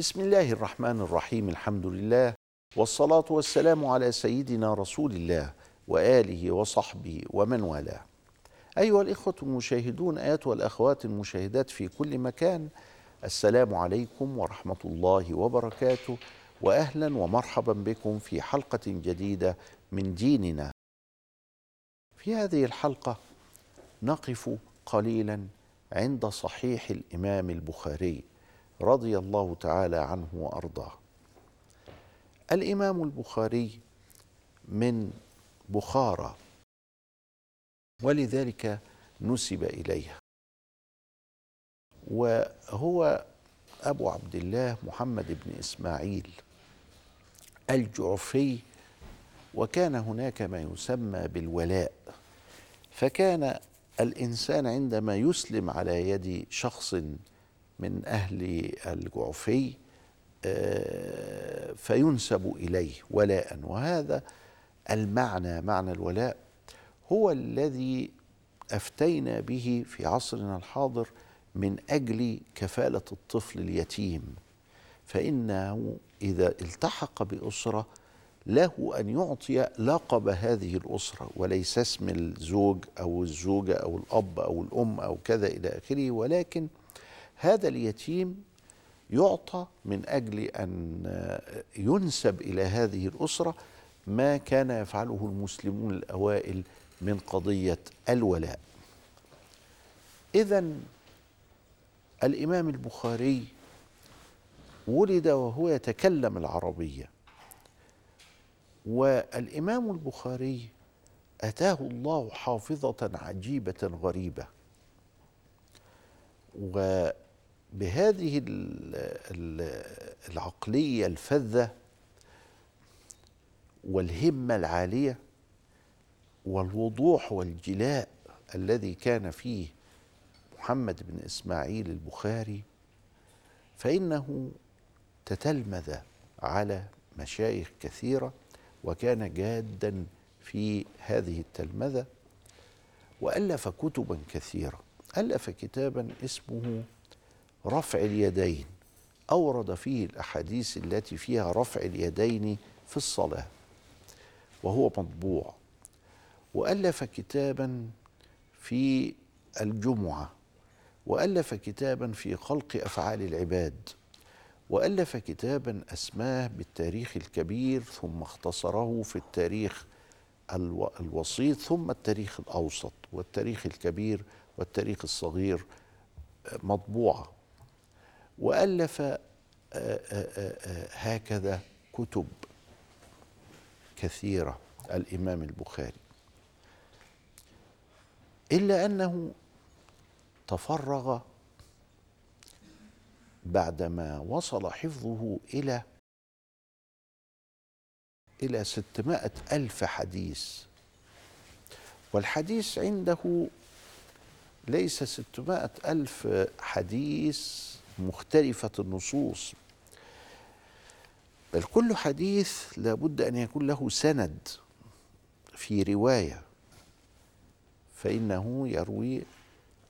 بسم الله الرحمن الرحيم الحمد لله والصلاة والسلام على سيدنا رسول الله وآله وصحبه ومن والاه أيها الإخوة المشاهدون أيتها الأخوات المشاهدات في كل مكان السلام عليكم ورحمة الله وبركاته وأهلا ومرحبا بكم في حلقة جديدة من ديننا في هذه الحلقة نقف قليلا عند صحيح الإمام البخاري رضي الله تعالى عنه وأرضاه. الإمام البخاري من بخارى ولذلك نسب اليها وهو أبو عبد الله محمد بن إسماعيل الجعفي وكان هناك ما يسمى بالولاء. فكان الإنسان عندما يسلم على يد شخص من أهل الجعفي فينسب إليه ولاء. وهذا المعنى معنى الولاء هو الذي أفتينا به في عصرنا الحاضر من أجل كفالة الطفل اليتيم. فإنه إذا التحق بأسرة له أن يعطي لقب هذه الأسرة وليس اسم الزوج أو الزوجة أو الأب أو الأم أو كذا إلى آخره ولكن هذا اليتيم يعطى من أجل أن ينسب إلى هذه الأسرة ما كان يفعله المسلمون الأوائل من قضية الولاء. اذا الإمام البخاري ولد وهو يتكلم العربية. والإمام البخاري أتاه الله حافظة عجيبة غريبة. و بهذه العقلية الفذة والهمة العالية والوضوح والجلاء الذي كان فيه محمد بن إسماعيل البخاري فإنه تتلمذ على مشايخ كثيرة وكان جادا في هذه التلمذة وألف كتبا كثيرة ألف كتابا اسمه رفع اليدين. أورد فيه الأحاديث التي فيها رفع اليدين في الصلاة وهو مطبوع. وألف كتابا في الجمعة وألف كتابا في خلق أفعال العباد وألف كتابا أسماه بالتاريخ الكبير ثم اختصره في التاريخ الوسيط ثم التاريخ الأوسط والتاريخ الكبير والتاريخ الصغير مطبوعة. وألف هكذا كتب كثيرة. الإمام البخاري. إلا أنه تفرغ بعدما وصل حفظه إلى إلى ستمائة ألف حديث. والحديث عنده ليس ستمائة ألف حديث مختلفة النصوص. بل كل حديث لابد أن يكون له سند في رواية. فإنه يروي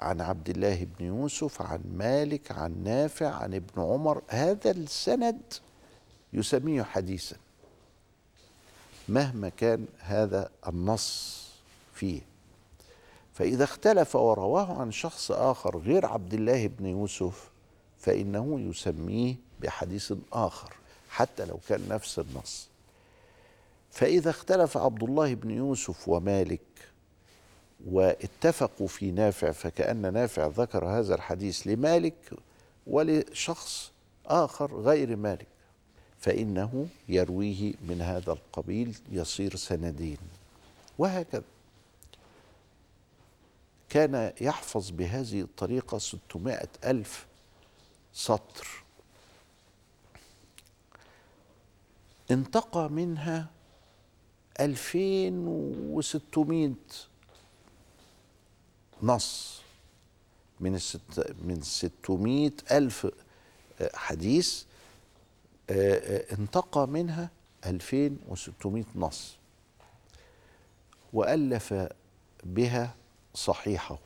عن عبد الله بن يوسف عن مالك عن نافع عن ابن عمر. هذا السند يسميه حديثا مهما كان هذا النص فيه. فإذا اختلف ورواه عن شخص آخر غير عبد الله بن يوسف فإنه يسميه بحديث آخر حتى لو كان نفس النص. فإذا اختلف عبد الله بن يوسف ومالك واتفقوا في نافع فكأن نافع ذكر هذا الحديث لمالك ولشخص آخر غير مالك. فإنه يرويه من هذا القبيل يصير سندين. وهكذا. كان يحفظ بهذه الطريقة ستمائة ألف سطر. انتقى منها ألفين وستمائة نص من الست من ستمائة ألف حديث انتقى منها ألفين وستمائة نص وألف بها صحيحه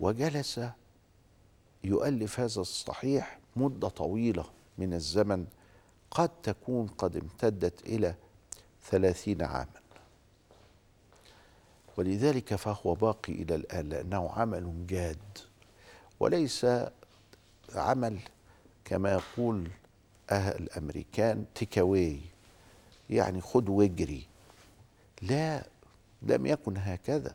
وجلس يؤلف هذا الصحيح مدة طويلة من الزمن قد تكون قد امتدت إلى ثلاثين عاما. ولذلك فهو باقي إلى الآن لأنه عمل جاد وليس عمل كما يقول أهل الأمريكان تيكاوي يعني خد واجري لا لم يكن هكذا.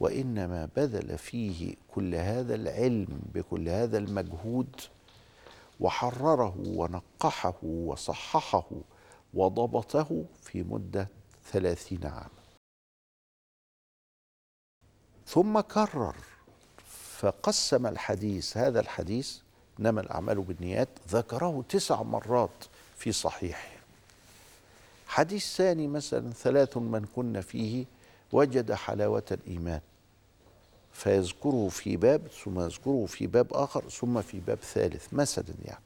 وإنما بذل فيه كل هذا العلم بكل هذا المجهود وحرره ونقحه وصححه وضبطه في مدة ثلاثين عاما ثم كرر فقسم الحديث هذا الحديث انما الأعمال بالنيات ذكره تسع مرات في صحيحه. حديث ثاني مثلا ثلاث من كن فيه وجد حلاوة الإيمان. فيذكره في باب ثم يذكره في باب آخر ثم في باب ثالث مثلا يعني.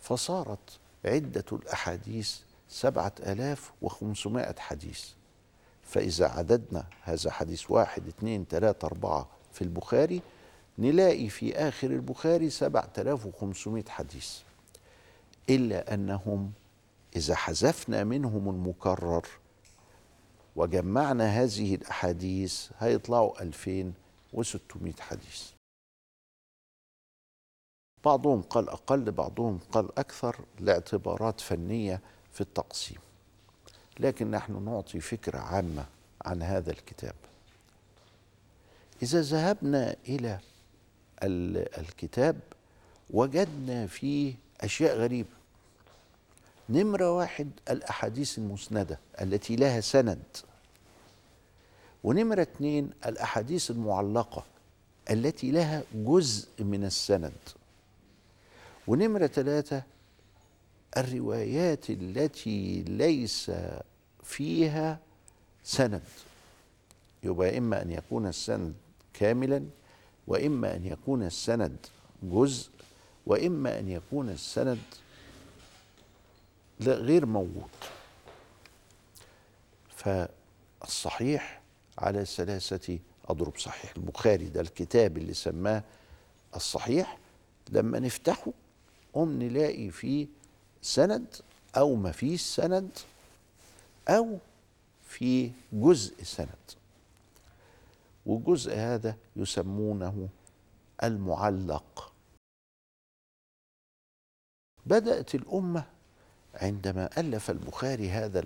فصارت عدة الأحاديث سبعة آلاف وخمسمائة حديث. فإذا عددنا هذا حديث واحد اثنين ثلاثة أربعة في البخاري نلاقي في آخر البخاري سبعة آلاف وخمسمائة حديث. إلا أنهم إذا حذفنا منهم المكرر وجمعنا هذه الأحاديث هيطلعوا 2600 حديث. بعضهم قال أقل بعضهم قال أكثر لاعتبارات فنية في التقسيم. لكن نحن نعطي فكرة عامة عن هذا الكتاب. إذا ذهبنا إلى الكتاب وجدنا فيه أشياء غريبة. نمرة واحد الأحاديث المسندة التي لها سند. ونمرة اثنين الأحاديث المعلقة التي لها جزء من السند. ونمرة ثلاثة الروايات التي ليس فيها سند. يبقى إما أن يكون السند كاملا وإما أن يكون السند جزء وإما أن يكون السند غير موجود فالصحيح على ثلاثة أضرب صحيح. البخاري ده الكتاب اللي سماه الصحيح لما نفتحه قم نلاقي فيه سند أو ما فيش سند أو في جزء سند. والجزء هذا يسمونه المعلق. بدأت الأمة عندما ألف البخاري هذا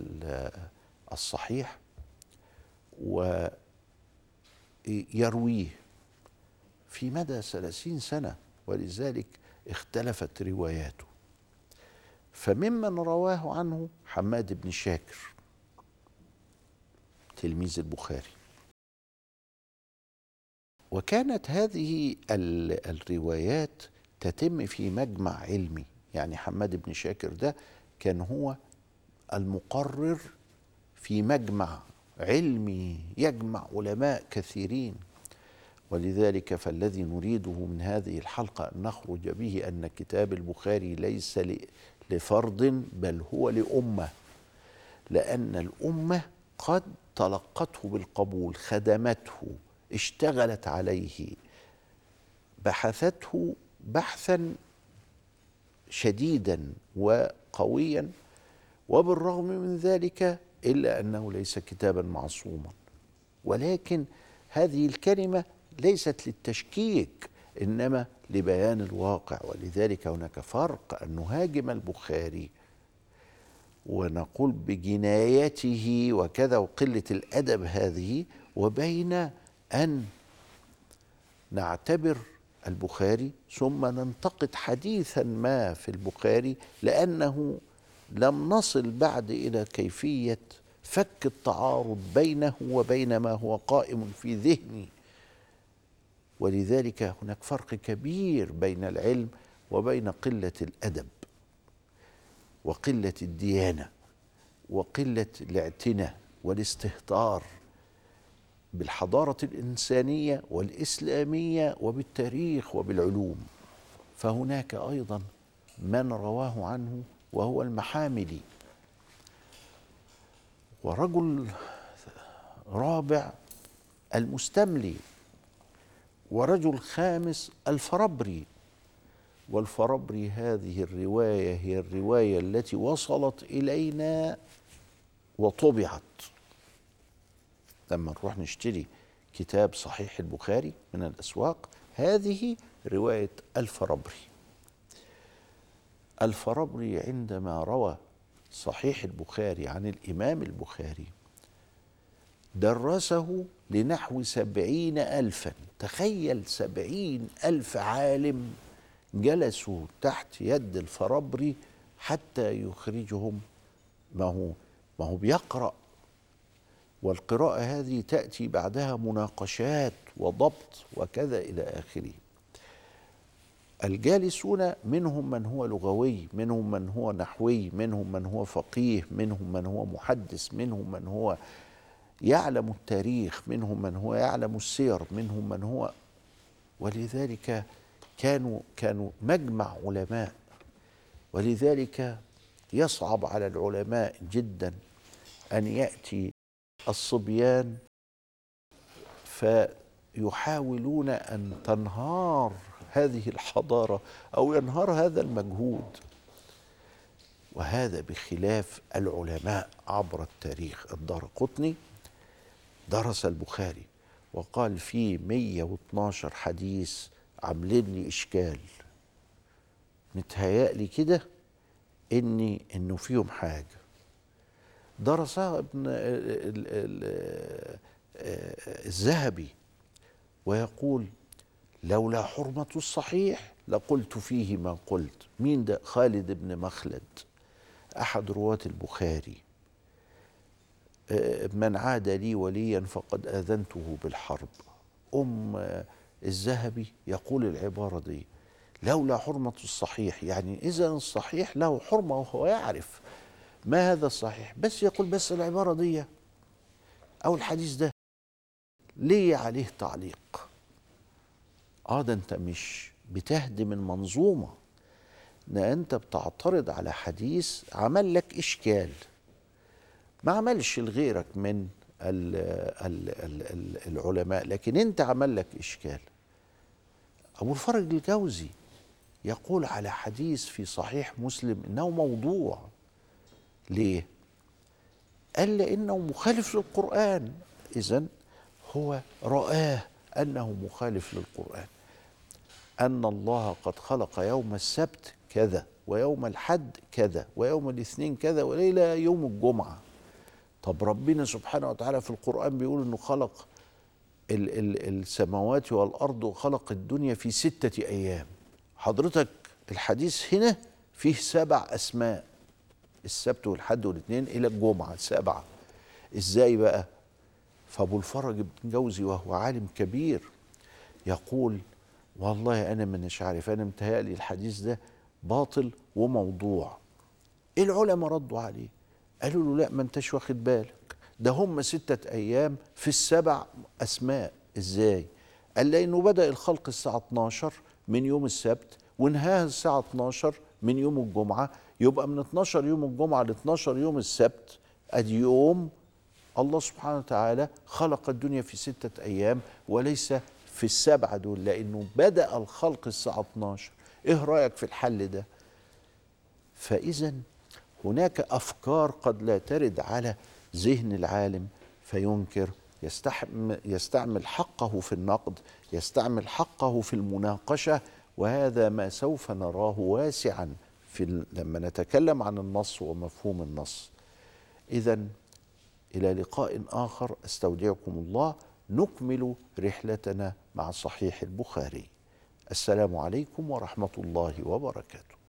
الصحيح ويرويه في مدى ثلاثين سنة ولذلك اختلفت رواياته. فممن رواه عنه حماد بن شاكر تلميذ البخاري. وكانت هذه الروايات تتم في مجمع علمي يعني حماد بن شاكر ده كان هو المقرر في مجمع علمي يجمع علماء كثيرين. ولذلك فالذي نريده من هذه الحلقة أن نخرج به أن كتاب البخاري ليس لفرد بل هو لأمة. لأن الأمة قد تلقته بالقبول خدمته اشتغلت عليه بحثته بحثا شديدا وقويا وبالرغم من ذلك إلا أنه ليس كتابا معصوما. ولكن هذه الكلمة ليست للتشكيك إنما لبيان الواقع. ولذلك هناك فرق أن نهاجم البخاري ونقول بجنايته وكذا وقلة الأدب هذه وبين أن نعتبر البخاري ثم ننتقد حديثا ما في البخاري لأنه لم نصل بعد إلى كيفية فك التعارض بينه وبين ما هو قائم في ذهني ولذلك هناك فرق كبير بين العلم وبين قلة الأدب وقلة الديانة وقلة الإعتناء والاستهتار. بالحضارة الإنسانية والإسلامية وبالتاريخ وبالعلوم. فهناك أيضا من رواه عنه وهو المحاملي. ورجل رابع المستملي. ورجل خامس الفربري والفربري هذه الرواية هي الرواية التي وصلت إلينا وطبعت. لما نروح نشتري كتاب صحيح البخاري من الأسواق هذه رواية الفربري الفربري عندما روى صحيح البخاري عن الإمام البخاري درسه لنحو سبعين ألفا. تخيل سبعين ألف عالم جلسوا تحت يد الفربري حتى يخرجهم. ما هو؟ ما هو بيقرأ والقراءة هذه تأتي بعدها مناقشات وضبط وكذا إلى آخره. الجالسون منهم من هو لغوي منهم من هو نحوي منهم من هو فقيه منهم من هو محدث منهم من هو يعلم التاريخ منهم من هو يعلم السير منهم من هو ولذلك كانوا كانوا مجمع علماء. ولذلك يصعب على العلماء جدا أن يأتي الصبيان فيحاولون أن تنهار هذه الحضارة أو ينهار هذا المجهود. وهذا بخلاف العلماء عبر التاريخ. الدار قطني درس البخاري وقال فيه 112 حديث عاملين لي إشكال. متهيألي كده إني إنه فيهم حاجة. درسها ابن الذهبي ويقول لولا حرمة الصحيح لقلت فيه ما قلت. مين ده؟ خالد بن مخلد أحد رواة البخاري. من عاد لي وليا فقد آذنته بالحرب. أم الذهبي يقول العبارة دي لولا حرمة الصحيح. يعني إذا الصحيح له حرمة وهو يعرف. ما هذا الصحيح؟ بس يقول بس العبارة دي. أو الحديث ده. ليه عليه تعليق؟ آه ده أنت مش بتهدم المنظومة ده أنت بتعترض على حديث عمل لك إشكال. ما عملش لغيرك من ال ال ال ال العلماء لكن أنت عمل لك إشكال. أبو الفرج الجوزي يقول على حديث في صحيح مسلم إنه موضوع. ليه؟ قال لأنه مخالف للقرآن. اذا هو رآه أنه مخالف للقرآن. أن الله قد خلق يوم السبت كذا ويوم الحد كذا ويوم الاثنين كذا وليلة يوم الجمعة. طب ربنا سبحانه وتعالى في القرآن بيقول إنه خلق ال ال السماوات والأرض وخلق الدنيا في ستة أيام. حضرتك الحديث هنا فيه سبع أسماء. السبت والحد والاثنين إلى الجمعة سبعة إزاي بقى؟ فأبو الفرج بن جوزي وهو عالم كبير يقول والله أنا مش عارف أنا متهيألي الحديث ده باطل وموضوع. العلماء ردوا عليه قالوا له لا ما أنتش واخد بالك. ده هم ستة أيام في السبع أسماء. إزاي؟ قال لأنه بدأ الخلق الساعة 12 من يوم السبت وانهاها الساعة 12 من يوم الجمعة. يبقى من 12 يوم الجمعة ل 12 يوم السبت أدي يوم الله سبحانه وتعالى خلق الدنيا في ستة أيام وليس في السبعة دول لأنه بدأ الخلق الساعة 12 إيه رأيك في الحل ده؟ فإذا هناك أفكار قد لا ترد على ذهن العالم فينكر يستعمل حقه في النقد يستعمل حقه في المناقشة وهذا ما سوف نراه واسعا. في لما نتكلم عن النص ومفهوم النص. اذا إلى لقاء آخر أستودعكم الله. نكمل رحلتنا مع صحيح البخاري. السلام عليكم ورحمة الله وبركاته.